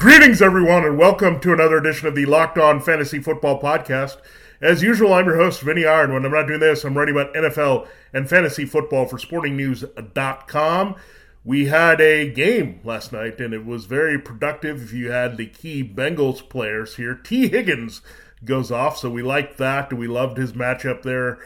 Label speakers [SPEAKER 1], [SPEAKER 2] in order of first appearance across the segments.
[SPEAKER 1] Greetings, everyone, and welcome to another edition of the Locked On Fantasy Football Podcast. As usual, I'm your host, Vinnie Iyer. When I'm not doing this, I'm writing about NFL and fantasy football for SportingNews.com. We had a game last night, and it was very productive. If you had the key Bengals players here, Tee Higgins goes off, so we liked that. We loved his matchup there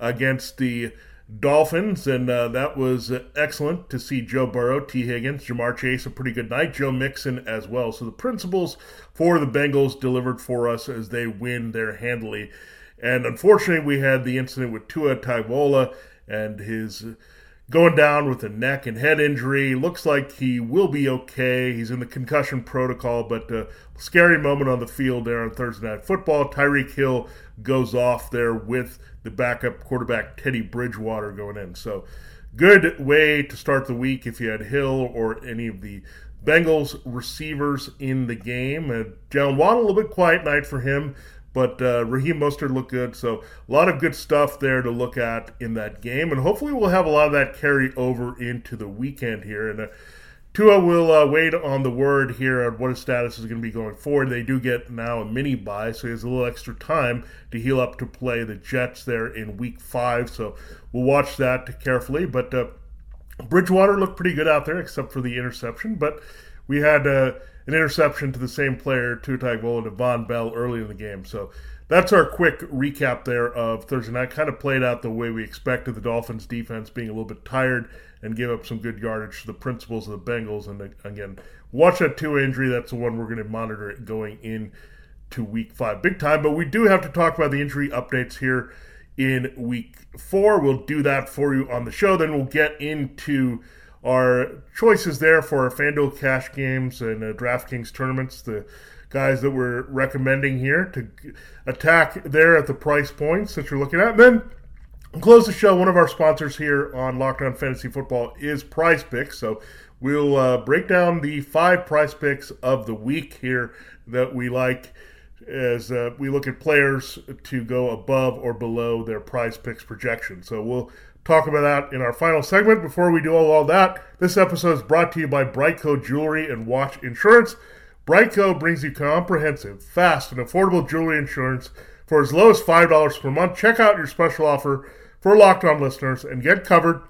[SPEAKER 1] against the Dolphins, and uh, that was excellent to see Joe Burrow, Tee Higgins, Ja'Marr Chase, a pretty good night, Joe Mixon as well. So the principals for the Bengals delivered for us as they win there handily. And unfortunately, we had the incident with Tua Tagovailoa and his going down with a neck and head injury. Looks like he will be okay. He's in the concussion protocol, but uh, scary moment on the field there on Thursday Night Football. Tyreek Hill goes off there with the backup quarterback Teddy Bridgewater going in. So, good way to start the week if you had Hill or any of the Bengals receivers in the game. Uh, Jaylen Waddle, a little bit quiet night for him, but uh, Raheem Mostert looked good. So, a lot of good stuff there to look at in that game. And hopefully, we'll have a lot of that carry over into the weekend here. And uh, Tua will uh, wait on the word here on what his status is going to be going forward. They do get now a mini bye, so he has a little extra time to heal up to play the Jets there in week five. So we'll watch that carefully. But uh, Bridgewater looked pretty good out there, except for the interception. But we had uh, an interception to the same player, Tua Tagovailoa and Vonn Bell, early in the game. So that's our quick recap there of Thursday night. Kind of played out the way we expected. The Dolphins' defense being a little bit tired and gave up some good yardage to the principals of the Bengals. And again, watch that Tua injury. That's the one we're going to monitor going in to week five. Big time. But we do have to talk about the injury updates here in week four. We'll do that for you on the show. Then we'll get into our choices there for our FanDuel cash games and uh, DraftKings tournaments. The guys that we're recommending here to attack there at the price points that you're looking at. And then close the show. One of our sponsors here on Locked On Fantasy Football is PrizePicks. So we'll uh, break down the five PrizePicks of the week here that we like as uh, we look at players to go above or below their PrizePicks projection. So we'll talk about that in our final segment. Before we do all, all that, this episode is brought to you by BriteCo Jewelry and Watch Insurance. BriteCo brings you comprehensive, fast, and affordable jewelry insurance for as low as $5 per month. Check out your special offer for Locked On listeners and get covered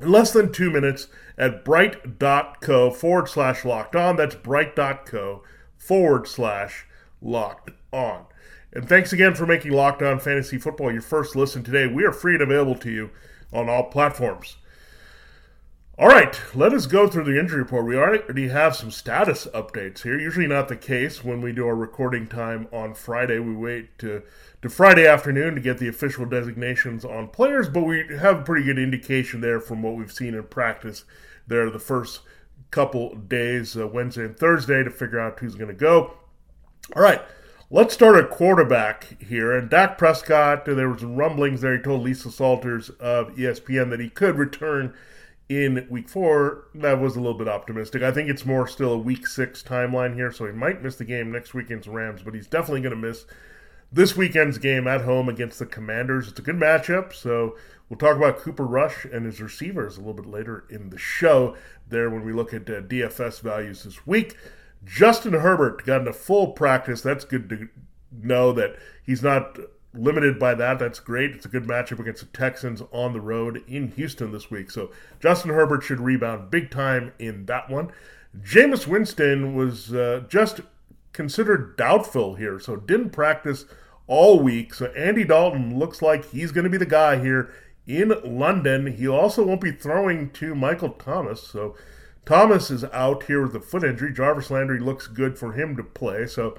[SPEAKER 1] in less than two minutes at brite.co forward slash locked on. That's brite.co forward slash locked on. And thanks again for making Locked On Fantasy Football your first listen today. We are free and available to you on all platforms. All right, let us go through the injury report. We already have some status updates here. Usually not the case when we do our recording time on Friday. We wait to, to Friday afternoon to get the official designations on players, but we have a pretty good indication there from what we've seen in practice there the first couple days, uh, Wednesday and Thursday, to figure out who's going to go. All right, let's start at quarterback here. And Dak Prescott, there was rumblings there. He told Lisa Salters of ESPN that he could return – in week four, that was a little bit optimistic. I think it's more still a week six timeline here, so he might miss the game next weekend's Rams, but he's definitely going to miss this weekend's game at home against the Commanders. It's a good matchup, so we'll talk about Cooper Rush and his receivers a little bit later in the show there when we look at uh, DFS values this week. Justin Herbert got into full practice. That's good to know that he's not limited by that. That's great. It's a good matchup against the Texans on the road in Houston this week. So Justin Herbert should rebound big time in that one. Jameis Winston was uh, just considered doubtful here, so didn't practice all week. So Andy Dalton looks like he's going to be the guy here in London. He also won't be throwing to Michael Thomas. So Thomas is out here with a foot injury. Jarvis Landry looks good for him to play. So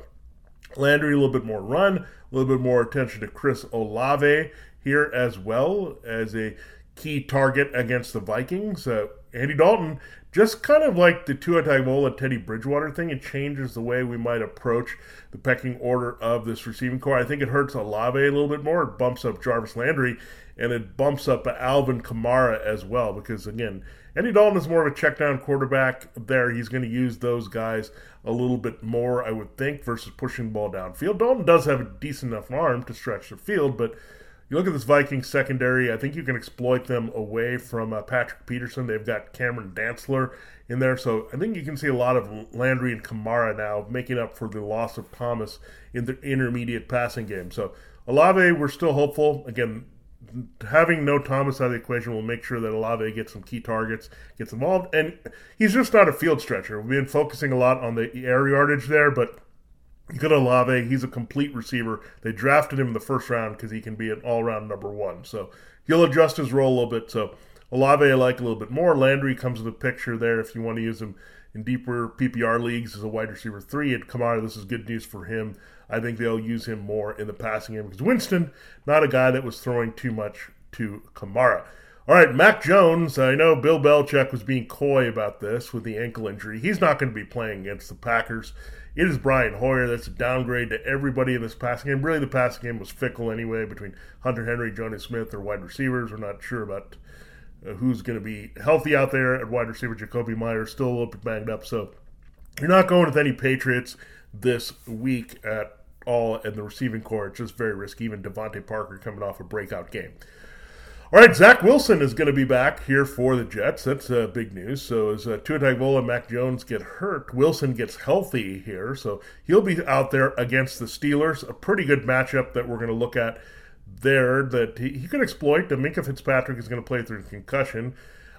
[SPEAKER 1] Landry a little bit more run, a little bit more attention to Chris Olave here as well as a key target against the Vikings. Uh, Andy Dalton, just kind of like the Tua Tagovailoa Teddy Bridgewater thing, it changes the way we might approach the pecking order of this receiving corps. I think it hurts Olave a little bit more. It bumps up Jarvis Landry, and it bumps up Alvin Kamara as well because again, Andy Dalton is more of a check down quarterback there. He's going to use those guys a little bit more, I would think, versus pushing the ball downfield. Dalton does have a decent enough arm to stretch the field, but you look at this Vikings secondary, I think you can exploit them away from uh, Patrick Peterson. They've got Cameron Dantzler in there, so I think you can see a lot of Landry and Kamara now making up for the loss of Thomas in the intermediate passing game. So Olave, we're still hopeful. Again, having no Thomas out of the equation will make sure that Olave gets some key targets, gets involved, and he's just not a field stretcher. We've been focusing a lot on the air yardage there, but you got Olave. He's a complete receiver. They drafted him in the first round because he can be an all-round number one. So he'll adjust his role a little bit. So Olave I like a little bit more. Landry comes in the picture there if you want to use him in deeper PPR leagues as a wide receiver three. At Kamara, this is good news for him. I think they'll use him more in the passing game because Winston, not a guy that was throwing too much to Kamara. All right, Mac Jones. I know Bill Belichick was being coy about this with the ankle injury. He's not going to be playing against the Packers. It is Brian Hoyer. That's a downgrade to everybody in this passing game. Really, the passing game was fickle anyway between Hunter Henry, Jonnu Smith, or wide receivers. We're not sure about uh, who's going to be healthy out there at wide receiver. Jakobi Meyers still a little bit banged up, so you're not going with any Patriots this week at all in the receiving corps. It's just very risky. Even DeVante Parker coming off a breakout game. All right, Zach Wilson is going to be back here for the Jets. That's uh, big news. So as uh, Tua Tagovailoa and Mac Jones get hurt, Wilson gets healthy here. So he'll be out there against the Steelers. A pretty good matchup that we're going to look at there that he, he could exploit. Minkah Fitzpatrick is going to play through the concussion.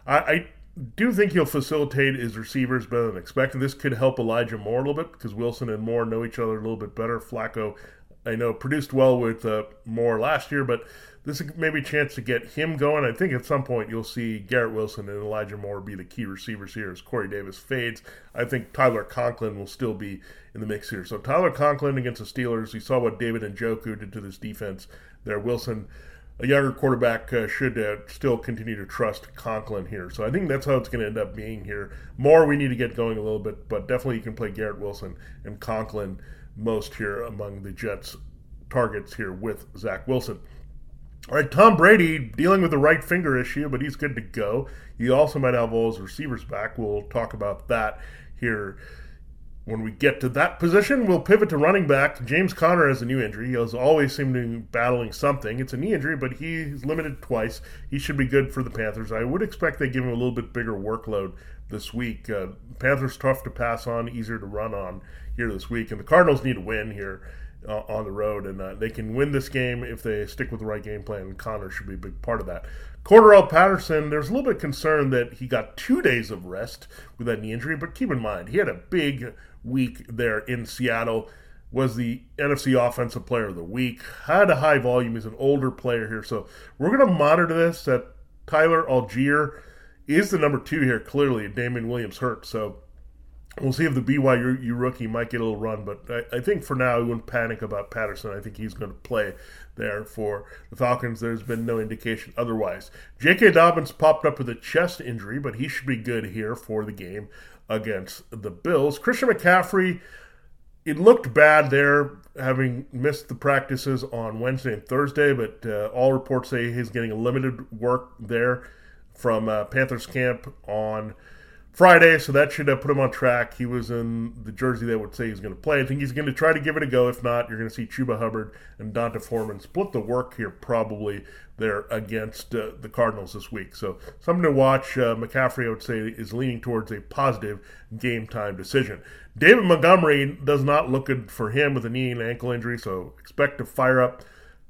[SPEAKER 1] I, I do think he'll facilitate his receivers better than expected. This could help Elijah Moore a little bit because Wilson and Moore know each other a little bit better. Flacco, I know, produced well with uh, Moore last year, but this is maybe a chance to get him going. I think at some point you'll see Garrett Wilson and Elijah Moore be the key receivers here as Corey Davis fades. I think Tyler Conklin will still be in the mix here. So Tyler Conklin against the Steelers, you saw what David Njoku did to this defense there. Wilson, a younger quarterback, uh, should uh, still continue to trust Conklin here. So I think that's how it's going to end up being here. Moore we need to get going a little bit, but definitely you can play Garrett Wilson and Conklin most here among the Jets targets here with Zach Wilson. All right, Tom Brady dealing with the right finger issue, but he's good to go. He also might have all his receivers back. We'll talk about that here when we get to that position. We'll pivot to running back. James Conner has a new injury. He has always seemed to be battling something. It's a knee injury, but he's limited twice. He should be good for the Panthers. I would expect they give him a little bit bigger workload this week. Uh, Panthers tough to pass on, easier to run on here this week, and the Cardinals need a win here uh, on the road, and uh, they can win this game if they stick with the right game plan. And Conner should be a big part of that. Cordarrelle Patterson, there's a little bit concerned that he got two days of rest with that knee injury, but keep in mind he had a big week there in Seattle. Was the NFC Offensive Player of the Week. Had a high volume. He's an older player here, so we're going to monitor this. That Tyler Allgeier is the number two here. Clearly, Damien Williams hurt, so We'll see if the BYU rookie might get a little run, but I, I, think for now we wouldn't panic about Patterson. I think he's going to play there for the Falcons. There's been no indication otherwise. J.K. Dobbins popped up with a chest injury, but he should be good here for the game against the Bills. Christian McCaffrey, it looked bad there, having missed the practices on Wednesday and Thursday, but uh, all reports say he's getting limited work there from uh, Panthers camp on – Friday, so that should put him on track. He was in the jersey that would say he's going to play. I think he's going to try to give it a go. If not, you're going to see Chuba Hubbard and D'Onta Foreman split the work here probably there against uh, the Cardinals this week. So something to watch. Uh, McCaffrey, I would say, is leaning towards a positive game time decision. David Montgomery does not look good for him with a knee and ankle injury, so expect to fire up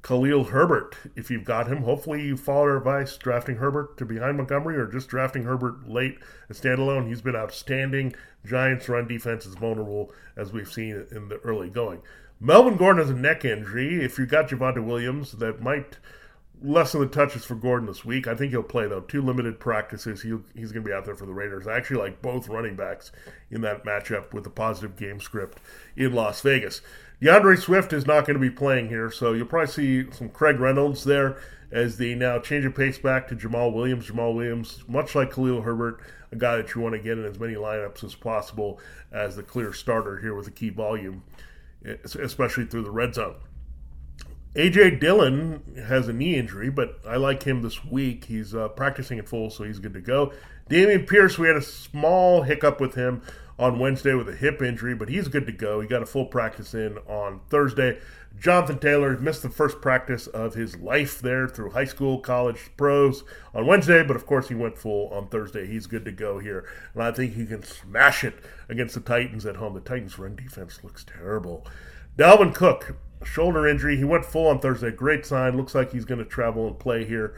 [SPEAKER 1] Khalil Herbert, if you've got him, hopefully you follow our advice drafting Herbert to behind Montgomery or just drafting Herbert late and standalone. He's been outstanding. Giants' run defense is vulnerable, as we've seen in the early going. Melvin Gordon has a neck injury. If you got Javonte Williams, that might lessen the touches for Gordon this week. I think he'll play, though. Two limited practices. He'll, he's going to be out there for the Raiders. I actually like both running backs in that matchup with a positive game script in Las Vegas. D'Andre Swift is not going to be playing here, so you'll probably see some Craig Reynolds there as they now change the pace back to Jamaal Williams. Jamaal Williams, much like Khalil Herbert, a guy that you want to get in as many lineups as possible as the clear starter here with a key volume, especially through the red zone. AJ Dillon has a knee injury, but I like him this week. He's uh, practicing in full, so he's good to go. Dameon Pierce, we had a small hiccup with him on Wednesday with a hip injury, but he's good to go. He got a full practice in on Thursday. Jonathan Taylor missed the first practice of his life there through high school, college, pros on Wednesday, but of course he went full on Thursday. He's good to go here, and I think he can smash it against the Titans at home. The Titans' run defense looks terrible. Dalvin Cook shoulder injury. He went full on Thursday. Great sign. Looks like he's going to travel and play here.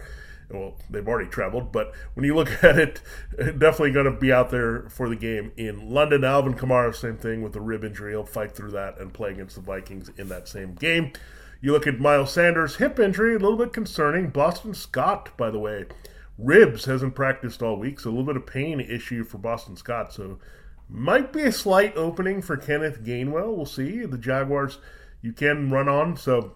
[SPEAKER 1] Well, they've already traveled, but when you look at it, definitely going to be out there for the game in London. Alvin Kamara, same thing with the rib injury. He'll fight through that and play against the Vikings in that same game. You look at Miles Sanders' hip injury, a little bit concerning. Boston Scott, by the way, ribs hasn't practiced all week, so a little bit of pain issue for Boston Scott. So might be a slight opening for Kenneth Gainwell. We'll see. The Jaguars you can run on. So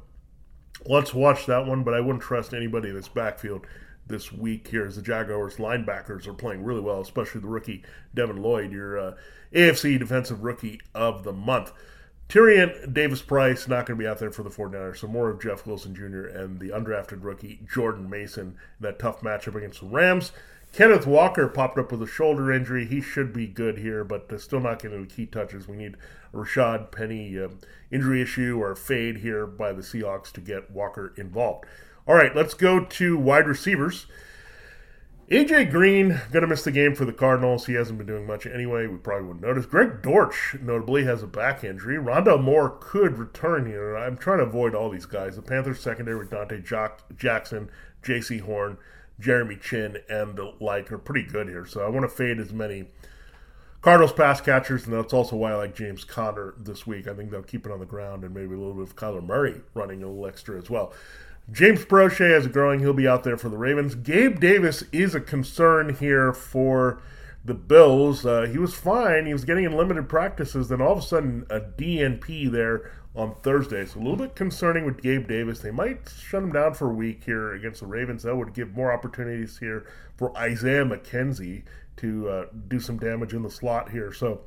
[SPEAKER 1] let's watch that one, but I wouldn't trust anybody in this backfield this week here as the Jaguars linebackers are playing really well, especially the rookie Devin Lloyd, your uh, AFC Defensive Rookie of the Month. Tyrion Davis Price not going to be out there for the 49ers, so more of Jeff Wilson Jr. and the undrafted rookie Jordan Mason in that tough matchup against the Rams. Kenneth Walker popped up with a shoulder injury. He should be good here, but still not getting the key touches. We need Rashad Penny uh, injury issue or fade here by the Seahawks to get Walker involved. All right, let's go to wide receivers. AJ Green to miss the game for the Cardinals. He hasn't been doing much anyway. We probably wouldn't notice. Greg Dortch notably has a back injury. Rondale Moore could return here. I'm trying to avoid all these guys. The Panthers secondary with Donte Jackson, Jaycee Horn. Jeremy Chinn and the like are pretty good here. So I want to fade as many Cardinals pass catchers, and that's also why I like James Conner this week. I think they'll keep it on the ground and maybe a little bit of Kyler Murray running a little extra as well. James Proche is growing. He'll be out there for the Ravens. Gabe Davis is a concern here for the Bills. Uh, he was fine. He was getting in limited practices. Then all of a sudden, a DNP there on Thursday. So a little bit concerning with Gabe Davis. They might shut him down for a week here against the Ravens. That would give more opportunities here for Isaiah McKenzie to uh, do some damage in the slot here. So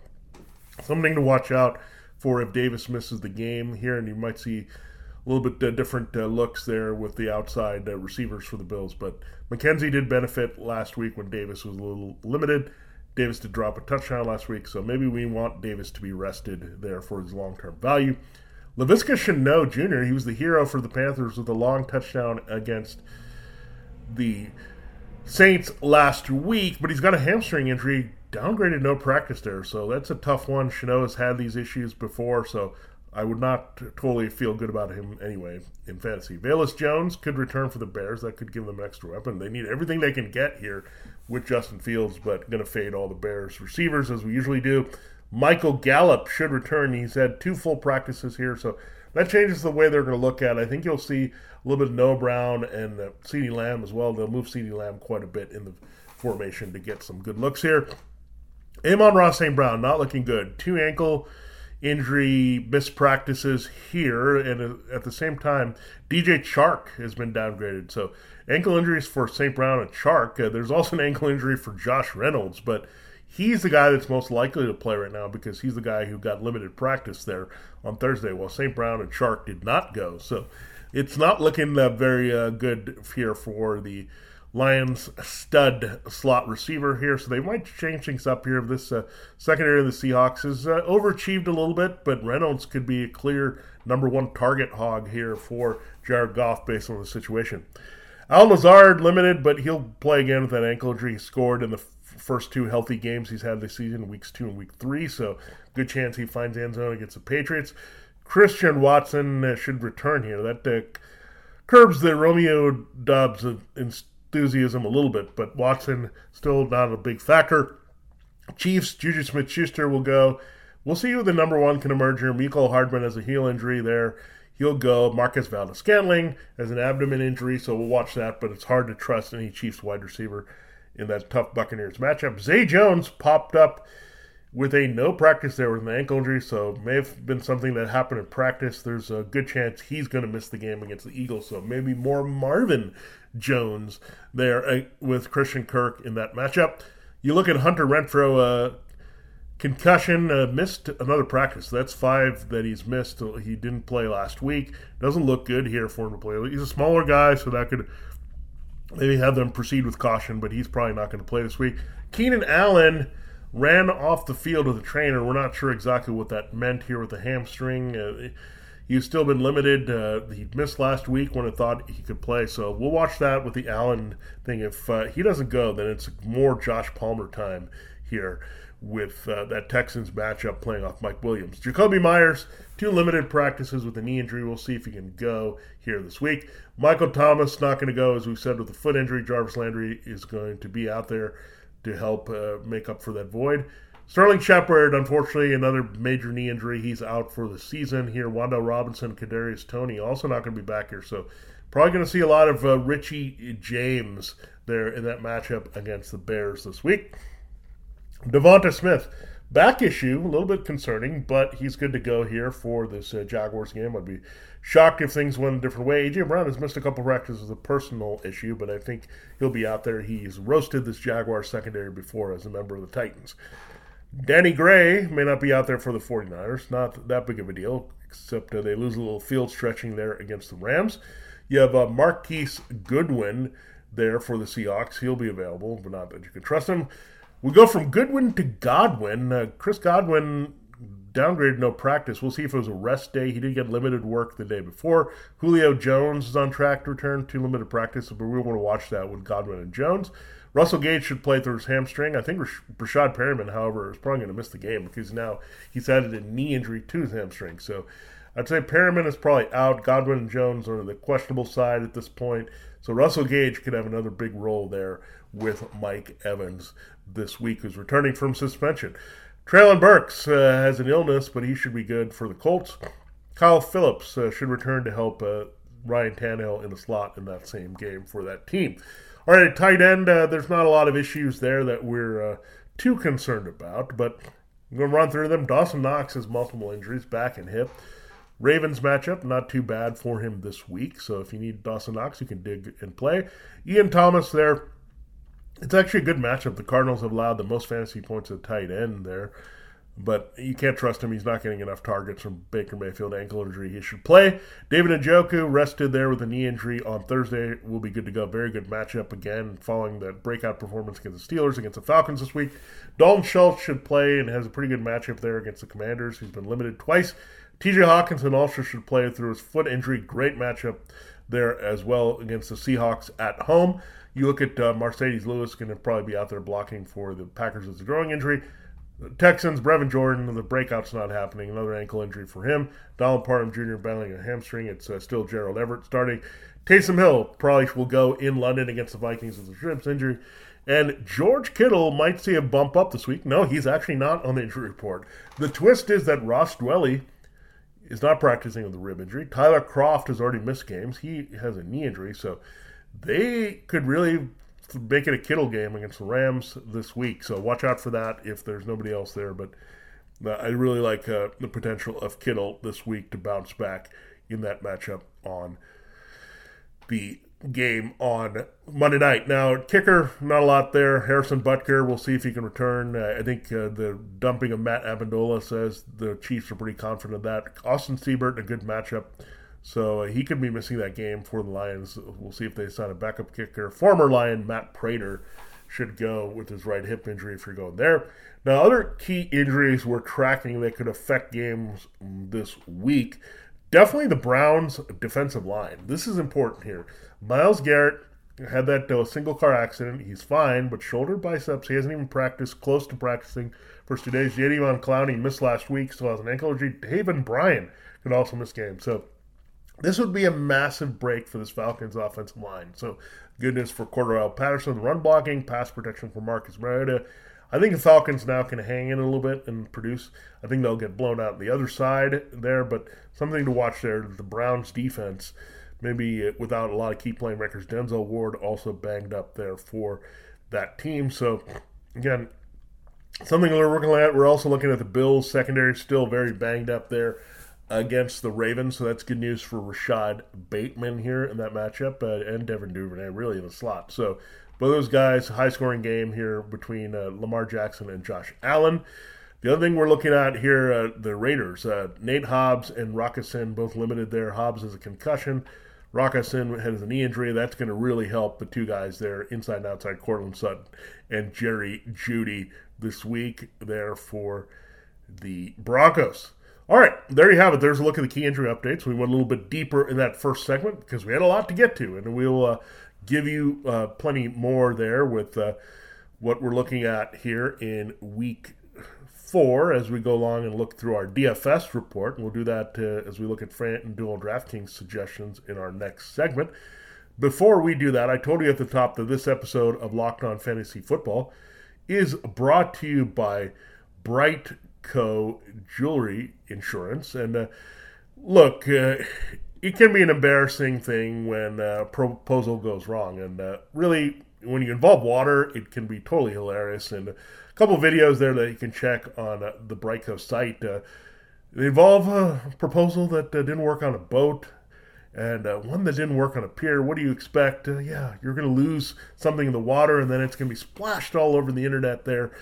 [SPEAKER 1] something to watch out for if Davis misses the game here, and you might see a little bit uh, different uh, looks there with the outside uh, receivers for the Bills. But McKenzie did benefit last week when Davis was a little limited. Davis did drop a touchdown last week, so maybe we want Davis to be rested there for his long term value. Laviska Shenault Jr., he was the hero for the Panthers with a long touchdown against the Saints last week, but he's got a hamstring injury, downgraded no practice there, so that's a tough one. Shenault has had these issues before, so I would not totally feel good about him anyway in fantasy. Velus Jones could return for the Bears. That could give them an extra weapon. They need everything they can get here with Justin Fields, but going to fade all the Bears receivers as we usually do. Michael Gallup should return. He's had two full practices here, so that changes the way they're going to look at it. I think you'll see a little bit of Noah Brown and uh, CeeDee Lamb as well. They'll move CeeDee Lamb quite a bit in the formation to get some good looks here. Amon-Ra St. Brown, not looking good. Two ankle injury mispractices here, and uh, at the same time, DJ Chark has been downgraded. So ankle injuries for St. Brown and Chark. Uh, there's also an ankle injury for Josh Reynolds, but – he's the guy that's most likely to play right now because he's the guy who got limited practice there on Thursday, while St. Brown and Chark did not go. So it's not looking uh, very uh, good here for the Lions stud slot receiver here. So they might change things up here. This uh, secondary of the Seahawks is uh, overachieved a little bit, but Reynolds could be a clear number one target hog here for Jared Goff based on the situation. Al Lazard limited, but he'll play again with that ankle injury. He scored in the first two healthy games he's had this season, weeks two and week three. So good chance he finds end zone against the Patriots. Christian Watson uh, should return here. That uh, curbs the Romeo Doubs enthusiasm a little bit, but Watson still not a big factor. Chiefs, Juju Smith Schuster will go. We'll see who the number one can emerge here. Mecole Hardman has a heel injury there. He'll go. Marquez Valdes-Scantling has an abdomen injury, so we'll watch that, but it's hard to trust any Chiefs wide receiver in that tough Buccaneers matchup. Zay Jones popped up with a no practice there with an ankle injury, so may have been something that happened in practice. There's a good chance he's going to miss the game against the Eagles, so maybe more Marvin Jones there uh, with Christian Kirk in that matchup. You look at Hunter Renfrow, uh, concussion, uh, missed another practice. That's five that he's missed. He didn't play last week. Doesn't look good here for him to play. He's a smaller guy, so that could maybe have them proceed with caution, but he's probably not going to play this week. Keenan Allen ran off the field with a trainer. We're not sure exactly what that meant here with the hamstring. Uh, he's still been limited. Uh, he missed last week when I thought he could play. So we'll watch that with the Allen thing. If uh, he doesn't go, then it's more Josh Palmer time here with uh, that Texans matchup playing off Mike Williams. Jakobi Meyers, two limited practices with a knee injury. We'll see if he can go here this week. Michael Thomas not going to go, as we said, with a foot injury. Jarvis Landry is going to be out there to help uh, make up for that void. Sterling Shepard, unfortunately, another major knee injury. He's out for the season here. Wan'Dale Robinson, Kadarius Toney, also not going to be back here. So probably going to see a lot of uh, Richie James there in that matchup against the Bears this week. Devonta Smith, back issue, a little bit concerning, but he's good to go here for this uh, Jaguars game. I'd be shocked if things went a different way. AJ Brown has missed a couple practices as a personal issue, but I think he'll be out there. He's roasted this Jaguar secondary before as a member of the Titans. Danny Gray may not be out there for the 49ers. Not that big of a deal, except uh, they lose a little field stretching there against the Rams. You have uh, Marquise Goodwin there for the Seahawks. He'll be available, but not that you can trust him. We go from Goodwin to Godwin. Uh, Chris Godwin downgraded no practice. We'll see if it was a rest day. He did get limited work the day before. Julio Jones is on track to return to limited practice, but we want to watch that with Godwin and Jones. Russell Gage should play through his hamstring. I think Breshad Perriman, however, is probably going to miss the game because now he's added a knee injury to his hamstring. So I'd say Perriman is probably out. Godwin and Jones are the questionable side at this point. So Russell Gage could have another big role there with Mike Evans this week, who's returning from suspension. Treylon Burks uh, has an illness, but he should be good for the Colts. Kyle Philips uh, should return to help uh, Ryan Tannehill in the slot in that same game for that team. All right, tight end, uh, there's not a lot of issues there that we're uh, too concerned about, but I'm going to run through them. Dawson Knox has multiple injuries, back and hip. Ravens matchup, not too bad for him this week. So if you need Dawson Knox, you can dig and play. Ian Thomas there it's actually a good matchup. The Cardinals have allowed the most fantasy points at tight end there, but you can't trust him. He's not getting enough targets from Baker Mayfield ankle injury. He should play. David Njoku rested there with a knee injury on Thursday. Will be good to go. Very good matchup again, following that breakout performance against the Steelers, against the Falcons this week. Dalton Schultz should play and has a pretty good matchup there against the Commanders. He's been limited twice. TJ Hockenson also should play through his foot injury. Great matchup there as well against the Seahawks at home. You look at uh, Marcedes Lewis, going to probably be out there blocking for the Packers with a growing injury. Texans, Brevin Jordan, the breakout's not happening. Another ankle injury for him. Donald Parham Jr. battling a hamstring. It's uh, still Gerald Everett starting. Taysom Hill probably will go in London against the Vikings with a ribs injury. And George Kittle might see a bump up this week. No, he's actually not on the injury report. The twist is that Ross Dwelley is not practicing with a rib injury. Tyler Kroft has already missed games. He has a knee injury, so they could really make it a Kittle game against the Rams this week. So watch out for that if there's nobody else there. But uh, I really like uh, the potential of Kittle this week to bounce back in that matchup on the game on Monday night. Now, kicker, not a lot there. Harrison Butker, we'll see if he can return. Uh, I think uh, the dumping of Matt Ammendola says the Chiefs are pretty confident of that. Austin Seibert, a good matchup so uh, he could be missing that game for the Lions. We'll see if they sign a backup kicker. Former Lion Matt Prater should go with his right hip injury if you're going there. Now, other key injuries we're tracking that could affect games this week. Definitely the Browns' defensive line. This is important here. Myles Garrett had that uh, single car accident. He's fine, but shoulder biceps. He hasn't even practiced, close to practicing for today's. Jadeveon Clowney missed last week, still has an ankle injury. Taven Bryan could also miss games. So this would be a massive break for this Falcons offensive line. So, good news for Cordarrelle Patterson, run blocking, pass protection for Marcus Mariota. I think the Falcons now can hang in a little bit and produce. I think they'll get blown out on the other side there, but something to watch there. The Browns defense, maybe without a lot of key playing records. Denzel Ward also banged up there for that team. So, again, Something we're working at. We're also looking at the Bills secondary, still very banged up there against the Ravens. So that's good news for Rashod Bateman here in that matchup, uh, and Devin Duvernay really in the slot. So both those guys, high scoring game here between uh, Lamar Jackson and Josh Allen. The other thing we're looking at here, uh, the Raiders, uh, Nate Hobbs and Rock Ya-Sin both limited there. Hobbs has a concussion. Rock Ya-Sin has a knee injury. That's going to really help the two guys there, inside and outside, Courtland Sutton and Jerry Jeudy this week there for the Broncos. All right, there you have it. There's a look at the key injury updates. We went a little bit deeper in that first segment because we had a lot to get to, and we'll uh, give you uh, plenty more there with uh, what we're looking at here in week four as we go along and look through our DFS report. And we'll do that uh, as we look at FanDuel DraftKings suggestions in our next segment. Before we do that, I told you at the top that this episode of Locked On Fantasy Football is brought to you by BriteCo Jewelry Insurance. And uh, look, uh, it can be an embarrassing thing when a proposal goes wrong. And uh, really, when you involve water, it can be totally hilarious. And a couple videos there that you can check on uh, the BriteCo site. Uh, they involve a proposal that uh, didn't work on a boat and uh, one that didn't work on a pier. What do you expect? Uh, yeah, you're going to lose something in the water and then it's going to be splashed all over the internet there.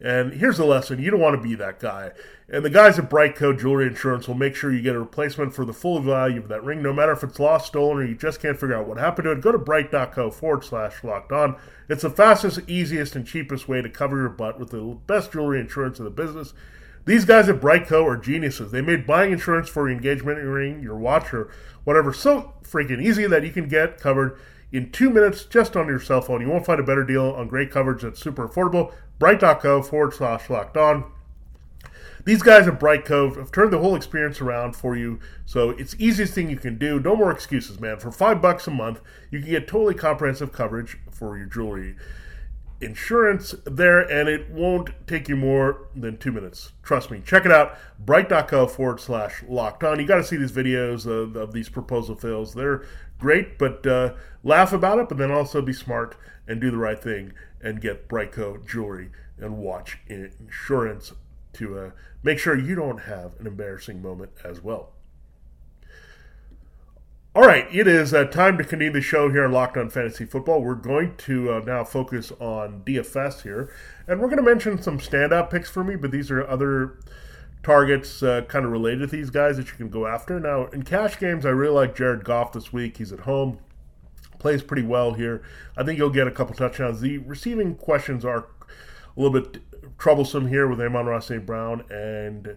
[SPEAKER 1] And here's the lesson you don't want to be that guy. And the guys at BriteCo Jewelry Insurance will make sure you get a replacement for the full value of that ring, no matter if it's lost, stolen, or you just can't figure out what happened to it. Go to brite.co forward slash locked on. It's the fastest, easiest, and cheapest way to cover your butt with the best jewelry insurance in the business. These guys at BriteCo are geniuses. They made buying insurance for your engagement ring, your watch, or whatever so freaking easy that you can get covered in two minutes just on your cell phone. You won't find a better deal on great coverage that's super affordable. Brite.co forward slash locked on. These guys at BriteCo have turned the whole experience around for you, so it's easiest thing you can do. No more excuses, man. For five bucks a month, you can get totally comprehensive coverage for your jewelry insurance there, and it won't take you more than two minutes. Trust me. Check it out. Brite.co forward slash locked on. You got to see these videos of, of, these proposal fails. They're great, but uh, laugh about it, but then also be smart and do the right thing and get BriteCo jewelry and watch insurance to uh, make sure you don't have an embarrassing moment as well. All right, it is uh, time to continue the show here on Locked On Fantasy Football. We're going to uh, now focus on DFS here, and we're going to mention some standout picks for me, but these are other targets uh, kind of related to these guys that you can go after. Now, in cash games, I really like Jared Goff this week. He's at home plays pretty well here. I think he'll get a couple touchdowns. The receiving questions are a little bit troublesome here with Amon-Ra St. Brown and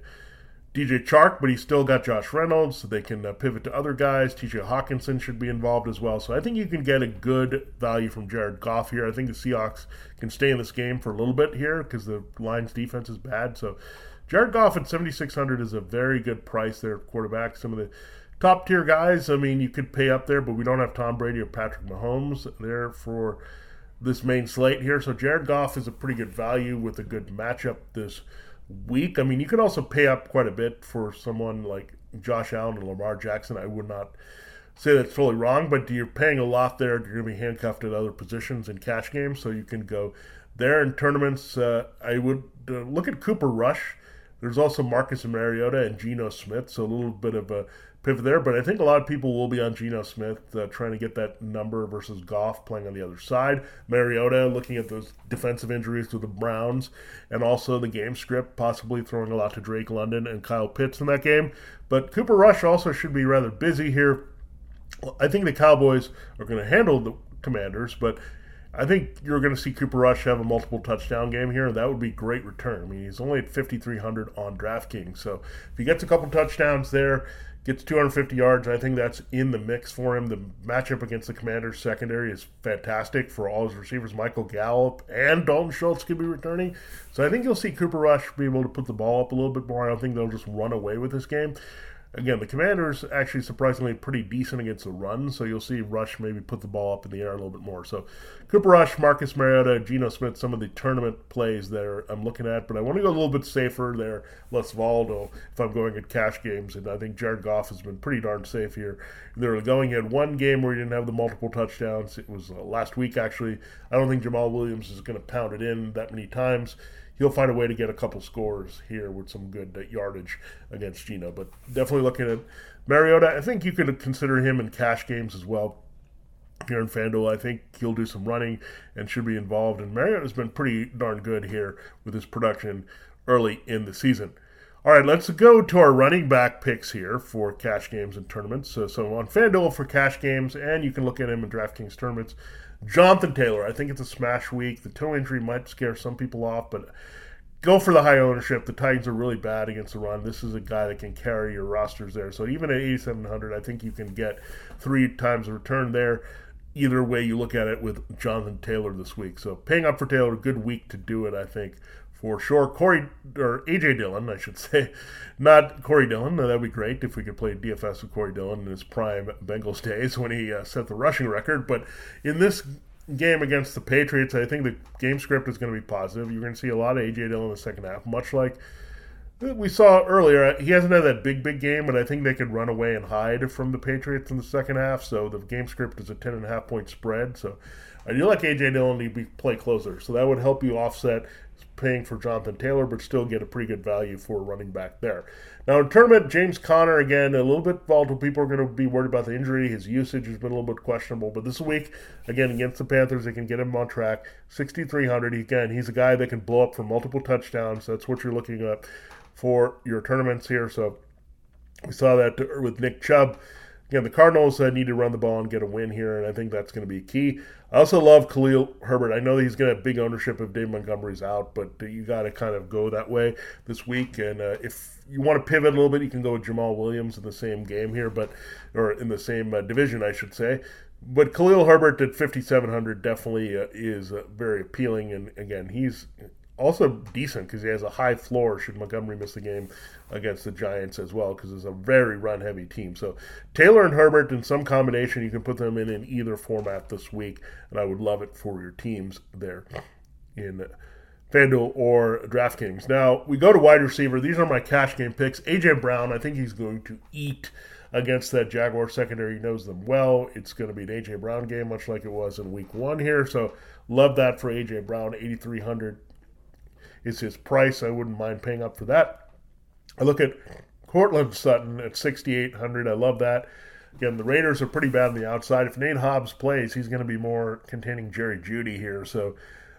[SPEAKER 1] DJ Chark, but he's still got Josh Reynolds, so they can uh, pivot to other guys. TJ Hockenson should be involved as well. So I think you can get a good value from Jared Goff here. I think the Seahawks can stay in this game for a little bit here because the Lions' defense is bad. So Jared Goff at 7,600 is a very good price there, quarterback. Some of the top tier guys, I mean, you could pay up there, but we don't have Tom Brady or Patrick Mahomes there for this main slate here. So Jared Goff is a pretty good value with a good matchup this week. I mean, you could also pay up quite a bit for someone like Josh Allen and Lamar Jackson. I would not say that's totally wrong, but you're paying a lot there. You're going to be handcuffed at other positions in cash games, so you can go there in tournaments. Uh, I would uh, look at Cooper Rush. There's also Marcus Mariota and Geno Smith, so a little bit of a pivot there. But I think a lot of people will be on Geno Smith uh, trying to get that number versus Goff playing on the other side. Mariota looking at those defensive injuries to the Browns and also the game script, possibly throwing a lot to Drake London and Kyle Pitts in that game. But Cooper Rush also should be rather busy here. I think the Cowboys are going to handle the Commanders, but I think you're going to see Cooper Rush have a multiple touchdown game here, that would be great return. I mean, he's only at 5,300 on DraftKings, so if he gets a couple touchdowns there, gets 250 yards. I think that's in the mix for him. The matchup against the Commanders secondary is fantastic for all his receivers. Michael Gallup and Dalton Schultz could be returning. So I think you'll see Cooper Rush be able to put the ball up a little bit more. I don't think they'll just run away with this game. Again, the Commanders actually surprisingly pretty decent against the run, so you'll see Rush maybe put the ball up in the air a little bit more. So Cooper Rush, Marcus Mariota, Geno Smith, some of the tournament plays there I'm looking at, but I want to go a little bit safer there, less volatile if I'm going at cash games, and I think Jared Goff has been pretty darn safe here. They're going at one game where he didn't have the multiple touchdowns. It was uh, last week actually. I don't think Jamaal Williams is going to pound it in that many times he'll find a way to get a couple scores here with some good yardage against Geno. But definitely looking at Mariota, I think you could consider him in cash games as well. Here in FanDuel, I think he'll do some running and should be involved. And Mariota's been pretty darn good here with his production early in the season. All right, let's go to our running back picks here for cash games and tournaments. So, so on FanDuel for cash games, and you can look at him in DraftKings tournaments. Jonathan Taylor, I think it's a smash week. The toe injury might scare some people off, but go for the high ownership. The Titans are really bad against the run. This is a guy that can carry your rosters there. So even at 8,700, I think you can get three times the return there. Either way you look at it with Jonathan Taylor this week. So paying up for Taylor, good week to do it, I think for sure. Corey or AJ Dillon, I should say, not Corey Dillon. That'd be great if we could play DFS with Corey Dillon in his prime Bengals days when he uh, set the rushing record. But in this game against the Patriots, I think the game script is going to be positive. You're going to see a lot of AJ Dillon in the second half, much like we saw earlier. He hasn't had that big, big game, but I think they could run away and hide from the Patriots in the second half. So the game script is a ten and a half point spread. So I do like AJ Dillon to be play closer, so that would help you offset paying for Jonathan Taylor, but still get a pretty good value for running back there. Now, in tournament, James Conner, again, a little bit volatile. People are going to be worried about the injury. His usage has been a little bit questionable. But this week, again, against the Panthers, they can get him on track. 6,300. Again, he's a guy that can blow up for multiple touchdowns. That's what you're looking at for your tournaments here. So we saw that with Nick Chubb. Again, the Cardinals uh, need to run the ball and get a win here, and I think that's going to be key. I also love Khalil Herbert. I know he's going to have big ownership if Dave Montgomery's out, but you got to kind of go that way this week. And uh, if you want to pivot a little bit, you can go with Jamaal Williams in the same game here, but or in the same uh, division, I should say. But Khalil Herbert at 5,700 definitely uh, is uh, very appealing, and again, he's also decent because he has a high floor should Montgomery miss the game against the Giants as well because it's a very run heavy team. So Taylor and Herbert in some combination, you can put them in in either format this week, and I would love it for your teams there in FanDuel or DraftKings. Now we go to wide receiver. These are my cash game picks. AJ Brown, I think he's going to eat against that Jaguar secondary. He knows them well. It's going to be an AJ Brown game, much like it was in Week One here. So love that for AJ Brown, 8,300 is his price. I wouldn't mind paying up for that. I look at Courtland Sutton at 6,800. I love that. Again, the Raiders are pretty bad on the outside. If Nate Hobbs plays, he's going to be more containing Jerry Jeudy here. So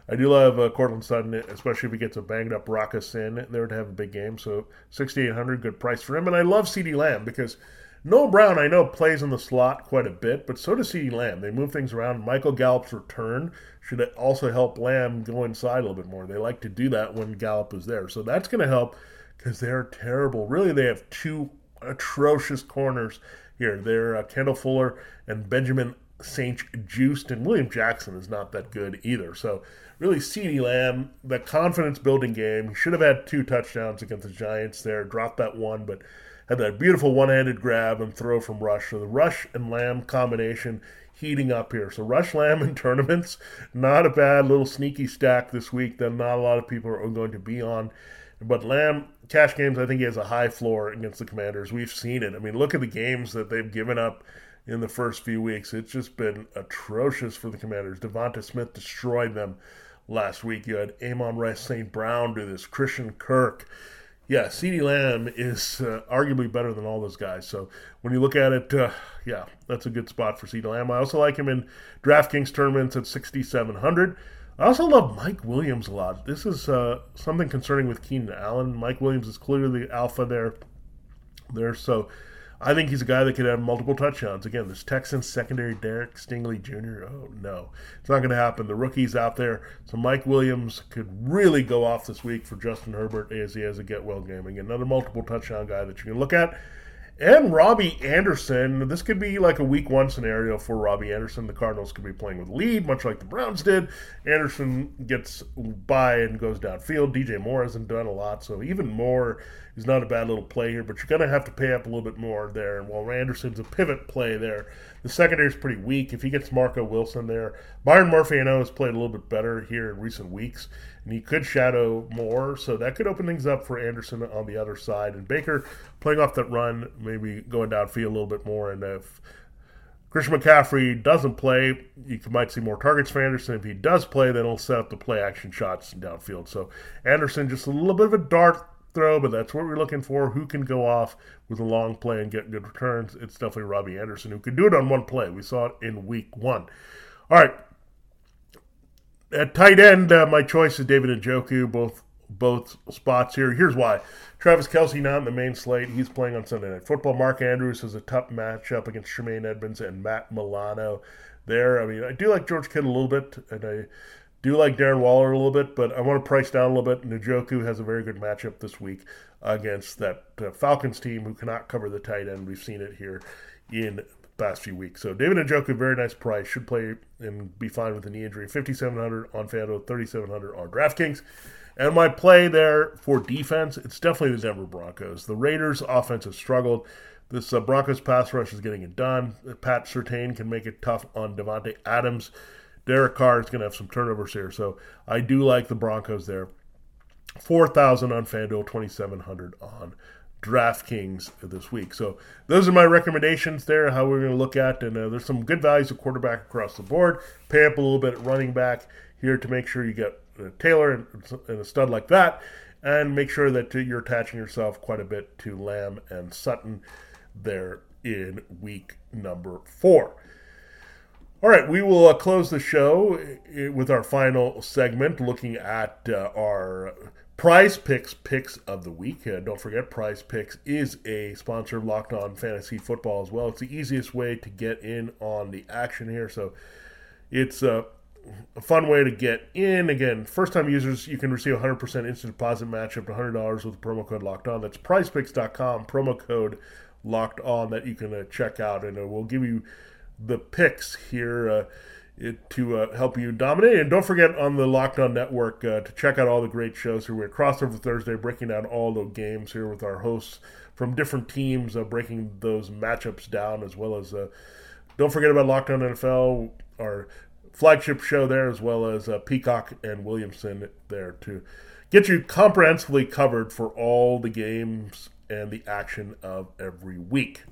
[SPEAKER 1] I do love uh, Courtland Sutton, especially if he gets a banged up Rockus in there to have a big game. So 6,800, good price for him. And I love CeeDee Lamb because Noah Brown, I know, plays in the slot quite a bit, but so does CeeDee Lamb. They move things around. Michael Gallup's return should also help Lamb go inside a little bit more. They like to do that when Gallup is there. So that's going to help because they're terrible. Really, they have two atrocious corners here. They're uh, Kendall Fuller and Benjamin St. Juste, and William Jackson is not that good either. So, really, CeeDee Lamb, the confidence building game. Should have had two touchdowns against the Giants there, dropped that one, but had that beautiful one handed grab and throw from Rush. So, the Rush and Lamb combination heating up here. So, Rush Lamb in tournaments, not a bad little sneaky stack this week that not a lot of people are going to be on. But Lamb, cash games, I think he has a high floor against the Commanders. We've seen it. I mean, look at the games that they've given up in the first few weeks. It's just been atrocious for the Commanders. Devonta Smith destroyed them last week. You had Amon-Ra St. Brown do this, Christian Kirk. Yeah, CeeDee Lamb is uh, arguably better than all those guys. So when you look at it, uh, yeah, that's a good spot for CeeDee Lamb. I also like him in DraftKings tournaments at 6,700. I also love Mike Williams a lot. This is uh, something concerning with Keenan Allen. Mike Williams is clearly the alpha there. There, so I think he's a guy that could have multiple touchdowns. Again, this Texans secondary, Derek Stingley Jr. Oh no, it's not going to happen. The rookie's out there, so Mike Williams could really go off this week for Justin Herbert as he has a get well game. Again, another multiple touchdown guy that you can look at. And Robbie Anderson, this could be like a week one scenario for Robbie Anderson. The Cardinals could be playing with lead, much like the Browns did. Anderson gets by and goes downfield. DJ Moore hasn't done a lot, so even more is not a bad little play here, but you're going to have to pay up a little bit more there. And while Anderson's a pivot play there, the secondary is pretty weak. If he gets Marco Wilson there, Byron Murphy, I know, has played a little bit better here in recent weeks and he could shadow more, so that could open things up for Anderson on the other side. And Baker playing off that run, maybe going downfield a little bit more. And if Christian McCaffrey doesn't play, you might see more targets for Anderson. If he does play, then he'll set up the play action shots downfield. So Anderson, just a little bit of a dart throw, but that's what we're looking for. Who can go off with a long play and get good returns? It's definitely Robbie Anderson who can do it on one play. We saw it in week one. All right. At tight end, uh, my choice is David and Njoku, both both spots here. Here's why. Travis Kelce not in the main slate. He's playing on Sunday Night Football. Mark Andrews has a tough matchup against Tremaine Edmunds and Matt Milano there. I mean, I do like George Kittle a little bit, and I do like Darren Waller a little bit, but I want to price down a little bit. Njoku has a very good matchup this week against that uh, Falcons team who cannot cover the tight end. We've seen it here in the past few weeks. So David Njoku, very nice price. Should play and be fine with a knee injury. 5,700 on FanDuel, 3,700 on DraftKings. And my play there for defense, it's definitely the Denver Broncos. The Raiders' offense has struggled. This uh, Broncos pass rush is getting it done. Pat Surtain can make it tough on Davante Adams. Derek Carr is going to have some turnovers here, so I do like the Broncos there. Four thousand on FanDuel, twenty seven hundred on DraftKings this week. So those are my recommendations there. How we're going to look at, and uh, there's some good values of quarterback across the board. Pay up a little bit at running back here to make sure you get Taylor and, and a stud like that, and make sure that you're attaching yourself quite a bit to Lamb and Sutton there in week number four. All right, we will uh, close the show with our final segment looking at uh, our PrizePicks picks of the week. Uh, don't forget, PrizePicks is a sponsor of Locked On Fantasy Football as well. It's the easiest way to get in on the action here. So it's uh, a fun way to get in. Again, first time users, you can receive 100% instant deposit match up to $100 with the promo code locked on. That's prizepicks.com, promo code locked on that you can uh, check out, and uh, we'll give you the picks here uh, it, to uh, help you dominate. And don't forget on the Locked On Network uh, to check out all the great shows here. We're Crossover Thursday, breaking down all the games here with our hosts from different teams, uh, breaking those matchups down, as well as don't forget about Locked On NFL, our flagship show there, as well as uh, Peacock and Williamson there to get you comprehensively covered for all the games and the action of every week.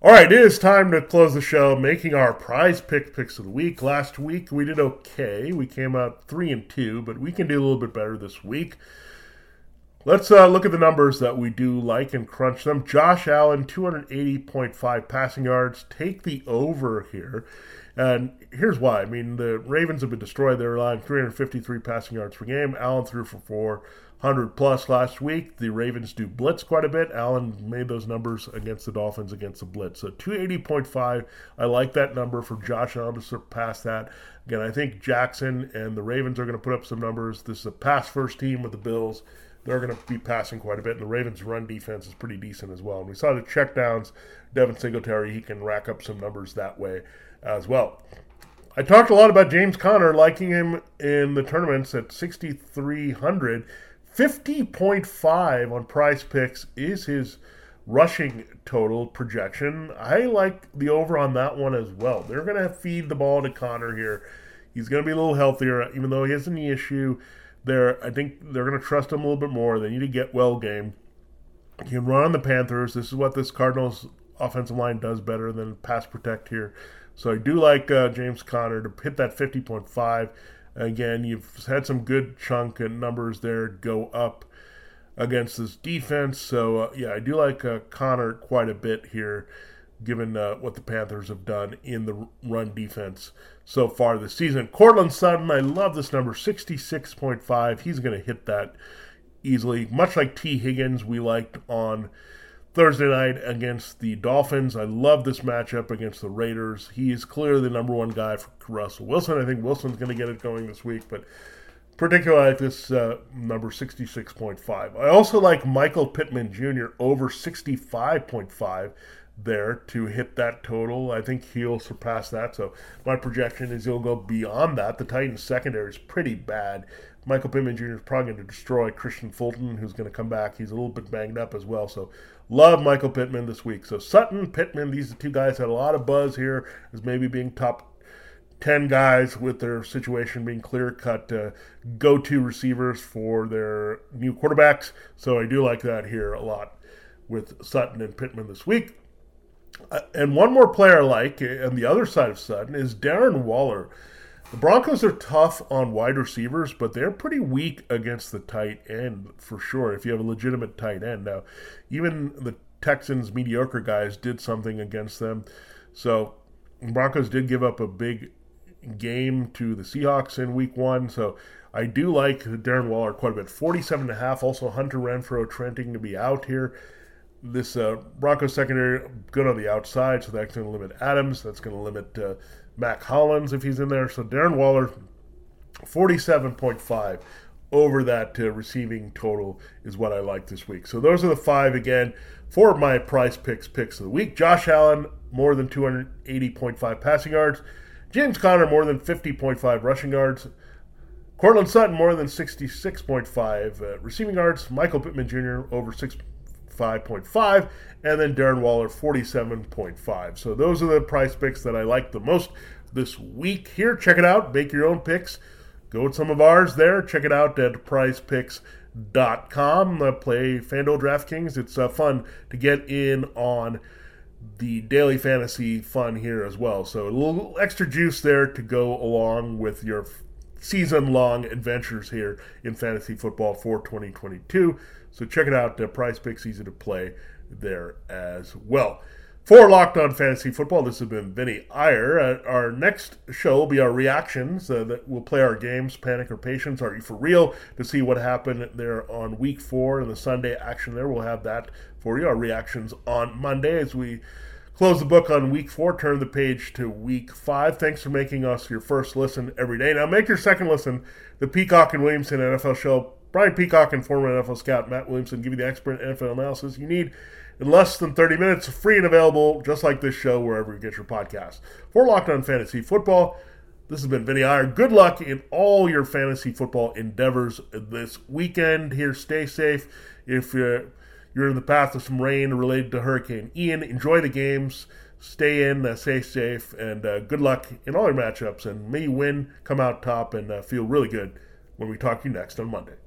[SPEAKER 1] All right, it is time to close the show, making our prize pick picks of the week. Last week we did okay; we came out three and two, but we can do a little bit better this week. Let's uh, look at the numbers that we do like and crunch them. Josh Allen, 280.5 passing yards. Take the over here. And here's why. I mean, the Ravens have been destroyed. They're allowing 353 passing yards per game. Allen threw for 400 plus last week. The Ravens do blitz quite a bit. Allen made those numbers against the Dolphins against the blitz. So 280.5. I like that number for Josh Allen to surpass that. Again, I think Jackson and the Ravens are going to put up some numbers. This is a pass first team with the Bills. They're going to be passing quite a bit, and the Ravens' run defense is pretty decent as well. And we saw the checkdowns. Devin Singletary, he can rack up some numbers that way as well. I talked a lot about James Conner, liking him in the tournaments at 6,300. 50.5 on PrizePicks is his rushing total projection. I like the over on that one as well. They're going to feed the ball to Conner here. He's going to be a little healthier, even though he has a knee issue. There, I think they're going to trust him a little bit more. They need to get well game. He can run on the Panthers. This is what this Cardinals offensive line does better than pass protect here. So I do like uh, James Conner to hit that 50.5. Again, you've had some good chunk and numbers there go up against this defense. So uh, yeah, I do like uh, Conner quite a bit here, given uh, what the Panthers have done in the run defense so far this season. Courtland Sutton, I love this number, 66.5. He's going to hit that easily, much like Tee Higgins we liked on Thursday night against the Dolphins. I love this matchup against the Raiders. He is clearly the number one guy for Russell Wilson. I think Wilson's going to get it going this week, but particularly like this uh, number 66.5. I also like Michael Pittman Jr. over 65.5 there to hit that total. I think he'll surpass that. So my projection is he'll go beyond that. The Titans secondary is pretty bad. Michael Pittman Jr. is probably going to destroy Kristian Fulton, who's going to come back. He's a little bit banged up as well. So love Michael Pittman this week. So Sutton, Pittman, these two guys had a lot of buzz here as maybe being top 10 guys with their situation being clear cut uh, go to receivers for their new quarterbacks. So I do like that here a lot with Sutton and Pittman this week. Uh, and one more player I like on the other side of Sutton is Darren Waller. The Broncos are tough on wide receivers, but they're pretty weak against the tight end for sure. If you have a legitimate tight end now, even the Texans mediocre guys did something against them. So Broncos did give up a big game to the Seahawks in week one. So I do like Darren Waller quite a bit. 47 and a half. Also Hunter Renfrow trending to be out here. This uh, Broncos secondary good on the outside, so that's going to limit Adams. That's going to limit uh, Mack Hollins if he's in there. So Darren Waller, 47.5 over that uh, receiving total is what I like this week. So those are the five again for my PrizePicks picks of the week. Josh Allen, more than 280.5 passing yards. James Conner, more than 50.5 rushing yards. Courtland Sutton, more than 66.5 uh, receiving yards. Michael Pittman Jr., over 65.5. And then Darren Waller, 47.5. So those are the PrizePicks that I like the most this week here. Check it out. Make your own picks. Go with some of ours there. Check it out at prizepicks.com. Uh, play FanDuel DraftKings. It's uh, fun to get in on the daily fantasy fun here as well. So a little extra juice there to go along with your season long adventures here in fantasy football for 2022. So check it out. The PrizePicks easy to play there as well. For Locked On Fantasy Football, this has been Vinnie Iyer. Uh, our next show will be our reactions. Uh, that we'll play our games, Panic or Patience. Are you for real? To see what happened there on week four and the Sunday action there. We'll have that for you. Our reactions on Monday as we close the book on week four, turn the page to week five. Thanks for making us your first listen every day. Now make your second listen the Peacock and Williamson NFL show. Brian Peacock and former NFL scout Matt Williamson give you the expert NFL analysis you need in less than 30 minutes, free and available, just like this show, wherever you get your podcast. For Locked On Fantasy Football, this has been Vinnie Iyer. Good luck in all your fantasy football endeavors this weekend. Here, stay safe. If you're, you're in the path of some rain related to Hurricane Ian, enjoy the games. Stay in, uh, stay safe, and uh, good luck in all your matchups. And may you win, come out top, and uh, feel really good when we talk to you next on Monday.